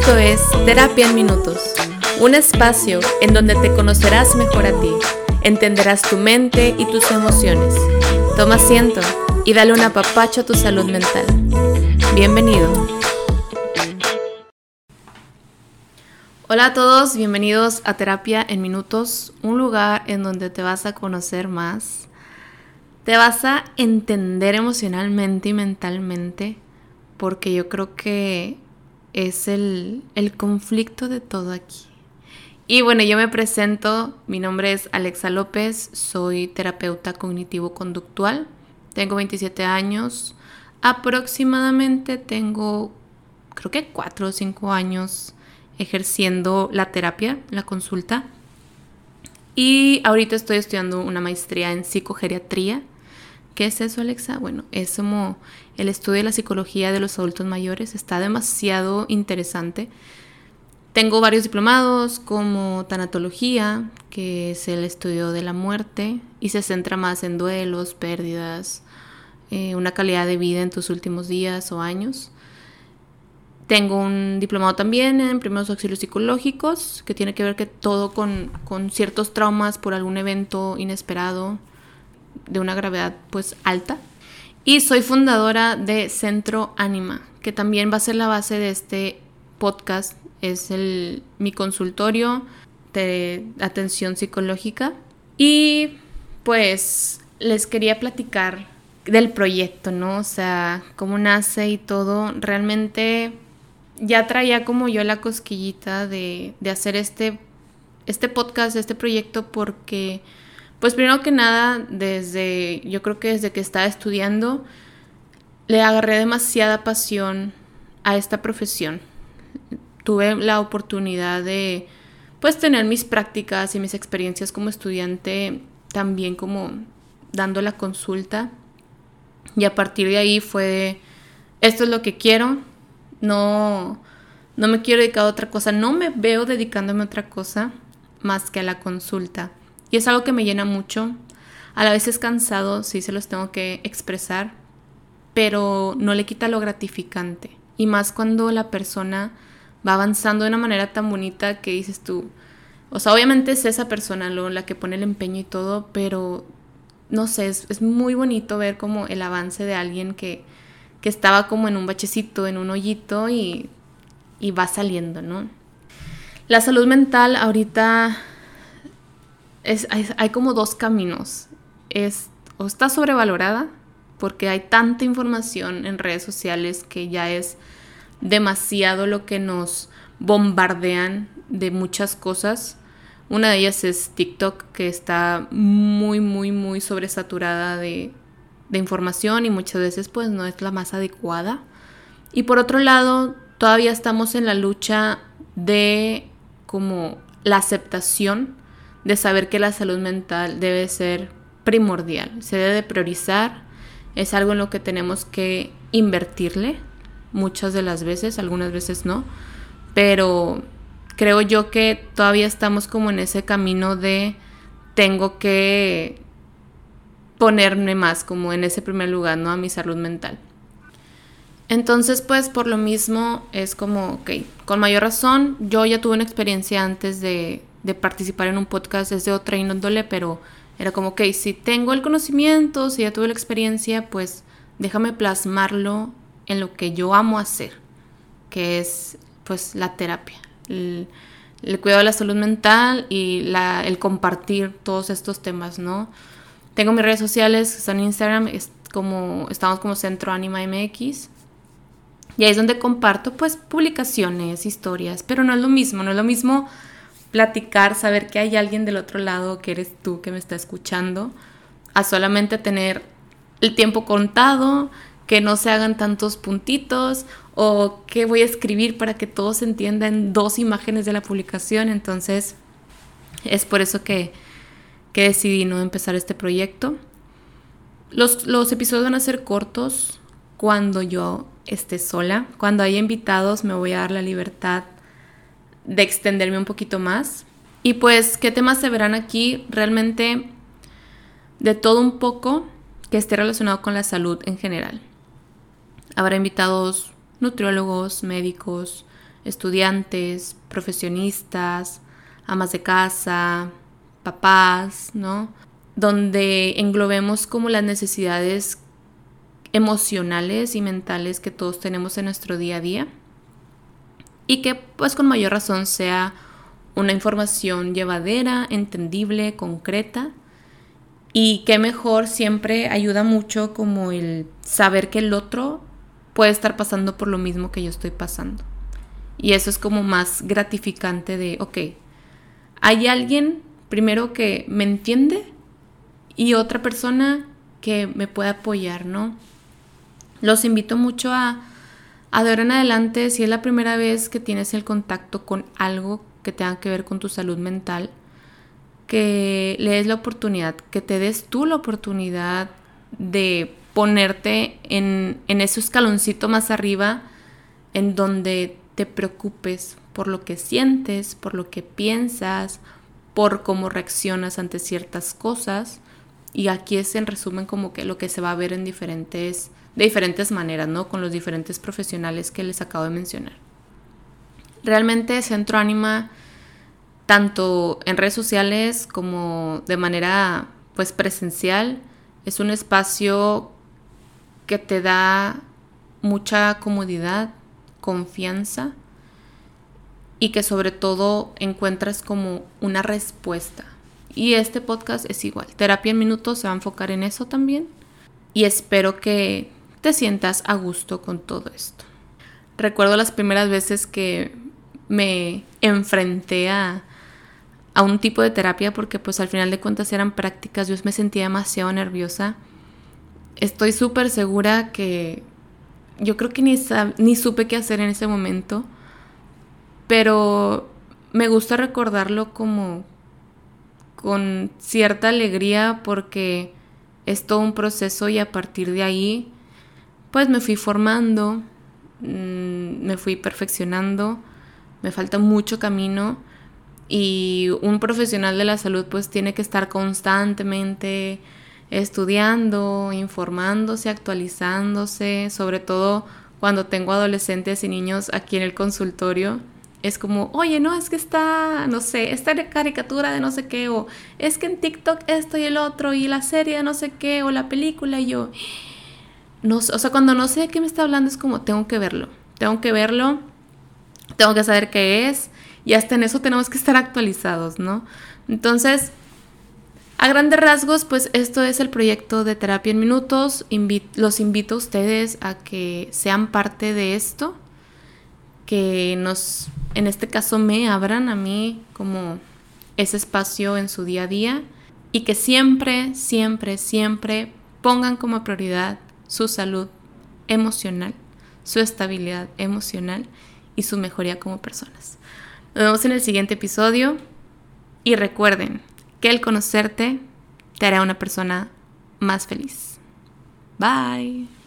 Esto es Terapia en Minutos, un espacio en donde te conocerás mejor a ti, entenderás tu mente y tus emociones. Toma asiento y dale un apapacho a tu salud mental. Bienvenido. Hola a todos, bienvenidos a Terapia en Minutos, un lugar en donde te vas a conocer más, te vas a entender emocionalmente y mentalmente, porque yo creo que es el, conflicto de todo aquí. Y bueno, yo me presento, mi nombre es Alexa López, soy terapeuta cognitivo-conductual, tengo 27 años, aproximadamente tengo creo que 4 o 5 años ejerciendo la terapia, la consulta. Y ahorita estoy estudiando una maestría en psicogeriatría. ¿Qué es eso, Alexa? Bueno, es como el estudio de la psicología de los adultos mayores. Está demasiado interesante. Tengo varios diplomados como tanatología, que es el estudio de la muerte y se centra más en duelos, pérdidas, eh, una calidad de vida en tus últimos días o años. Tengo un diplomado también en primeros auxilios psicológicos, que tiene que ver que todo con, con ciertos traumas por algún evento inesperado de una gravedad pues alta. Y soy fundadora de Centro Anima, que también va a ser la base de este podcast. Es el, mi consultorio de atención psicológica. Y pues les quería platicar del proyecto, ¿no? O sea, cómo nace y todo. Realmente ya traía como yo la cosquillita de, de hacer este, este podcast, este proyecto, porque pues primero que nada, desde, yo creo que desde que estaba estudiando, le agarré demasiada pasión a esta profesión. Tuve la oportunidad de, pues, tener mis prácticas y mis experiencias como estudiante, también como dando la consulta. Y a partir de ahí fue, esto es lo que quiero, no, no me quiero dedicar a otra cosa, no me veo dedicándome a otra cosa más que a la consulta. Y es algo que me llena mucho. A la vez es cansado, sí se los tengo que expresar, pero no le quita lo gratificante. Y más cuando la persona va avanzando de una manera tan bonita que dices tú, o sea, obviamente es esa persona la que pone el empeño y todo, pero no sé, es, muy bonito ver como el avance de alguien que, que, estaba como en un bachecito, en un hoyito y, y va saliendo, ¿no? La salud mental ahorita hay, como dos caminos. Es, o está sobrevalorada, porque hay tanta información en redes sociales que ya es demasiado lo que nos bombardean de muchas cosas. Una de ellas es TikTok, que está muy, muy, muy sobresaturada de, de información y muchas veces pues no es la más adecuada. Y por otro lado, todavía estamos en la lucha de como la aceptación de saber que la salud mental debe ser primordial, se debe priorizar, es algo en lo que tenemos que invertirle muchas de las veces, algunas veces no, pero creo yo que todavía estamos como en ese camino de tengo que ponerme más como en ese primer lugar, ¿no? A mi salud mental. Entonces, pues por lo mismo es como, ok, con mayor razón, yo ya tuve una experiencia antes de, de participar en un podcast desde otra índole, pero era como, ok, si tengo el conocimiento, si ya tuve la experiencia, pues déjame plasmarlo en lo que yo amo hacer, que es pues la terapia, el, cuidado de la salud mental y la, el compartir todos estos temas, ¿no? Tengo mis redes sociales, están en Instagram, es como, estamos como Centro Anima MX. Y ahí es donde comparto pues publicaciones, historias, pero no es lo mismo, no es lo mismo platicar, saber que hay alguien del otro lado, que eres tú que me está escuchando, a solamente tener el tiempo contado, que no se hagan tantos puntitos o qué voy a escribir para que todos se entienda en dos imágenes de la publicación. Entonces, es por eso que, que decidí no empezar este proyecto. Los, los episodios van a ser cortos cuando yo esté sola. Cuando haya invitados me voy a dar la libertad de extenderme un poquito más. Y pues, ¿qué temas se verán aquí? Realmente de todo un poco que esté relacionado con la salud en general. Habrá invitados nutriólogos, médicos, estudiantes, profesionistas, amas de casa, papás, ¿no? Donde englobemos como las necesidades emocionales y mentales que todos tenemos en nuestro día a día y que pues con mayor razón sea una información llevadera, entendible, concreta y que mejor siempre ayuda mucho como el saber que el otro puede estar pasando por lo mismo que yo estoy pasando. Y eso es como más gratificante de, ok, hay alguien primero que me entiende y otra persona que me puede apoyar, ¿no? Los invito mucho a, a ahora en adelante, si es la primera vez que tienes el contacto con algo que tenga que ver con tu salud mental, que le des la oportunidad, que te des tú la oportunidad de ponerte en ese escaloncito más arriba en donde te preocupes por lo que sientes, por lo que piensas, por cómo reaccionas ante ciertas cosas. Y aquí es en resumen como que lo que se va a ver en diferentes, de diferentes maneras, ¿no? Con los diferentes profesionales que les acabo de mencionar. Realmente Centro Anima, tanto en redes sociales como de manera pues presencial, es un espacio que te da mucha comodidad, confianza y que sobre todo encuentras como una respuesta. Y este podcast es igual. Terapia en minutos se va a enfocar en eso también. Y espero que te sientas a gusto con todo esto. Recuerdo las primeras veces que me enfrenté a, a un tipo de terapia porque pues al final de cuentas eran prácticas. Yo me sentía demasiado nerviosa. Estoy súper segura que yo creo que ni, ni supe qué hacer en ese momento, pero me gusta recordarlo como con cierta alegría porque es todo un proceso y a partir de ahí pues me fui formando, mm, me fui perfeccionando, me falta mucho camino y un profesional de la salud pues tiene que estar constantemente estudiando, informándose, actualizándose, sobre todo cuando tengo adolescentes y niños aquí en el consultorio. Es como, oye, no, es que está, no sé, esta caricatura de no sé qué, o es que en TikTok esto y el otro, y la serie de no sé qué, o la película, y yo, no, o sea, cuando no sé de qué me está hablando es como, tengo que verlo, tengo que verlo, tengo que saber qué es, y hasta en eso tenemos que estar actualizados, ¿no? Entonces, a grandes rasgos, pues esto es el proyecto de terapia en minutos. los invito a ustedes a que sean parte de esto, que nos, en este caso, me abran a mí como ese espacio en su día a día y que siempre, siempre, siempre pongan como prioridad su salud emocional, su estabilidad emocional y su mejoría como personas. Nos vemos en el siguiente episodio y recuerden, que el conocerte te hará una persona más feliz. Bye.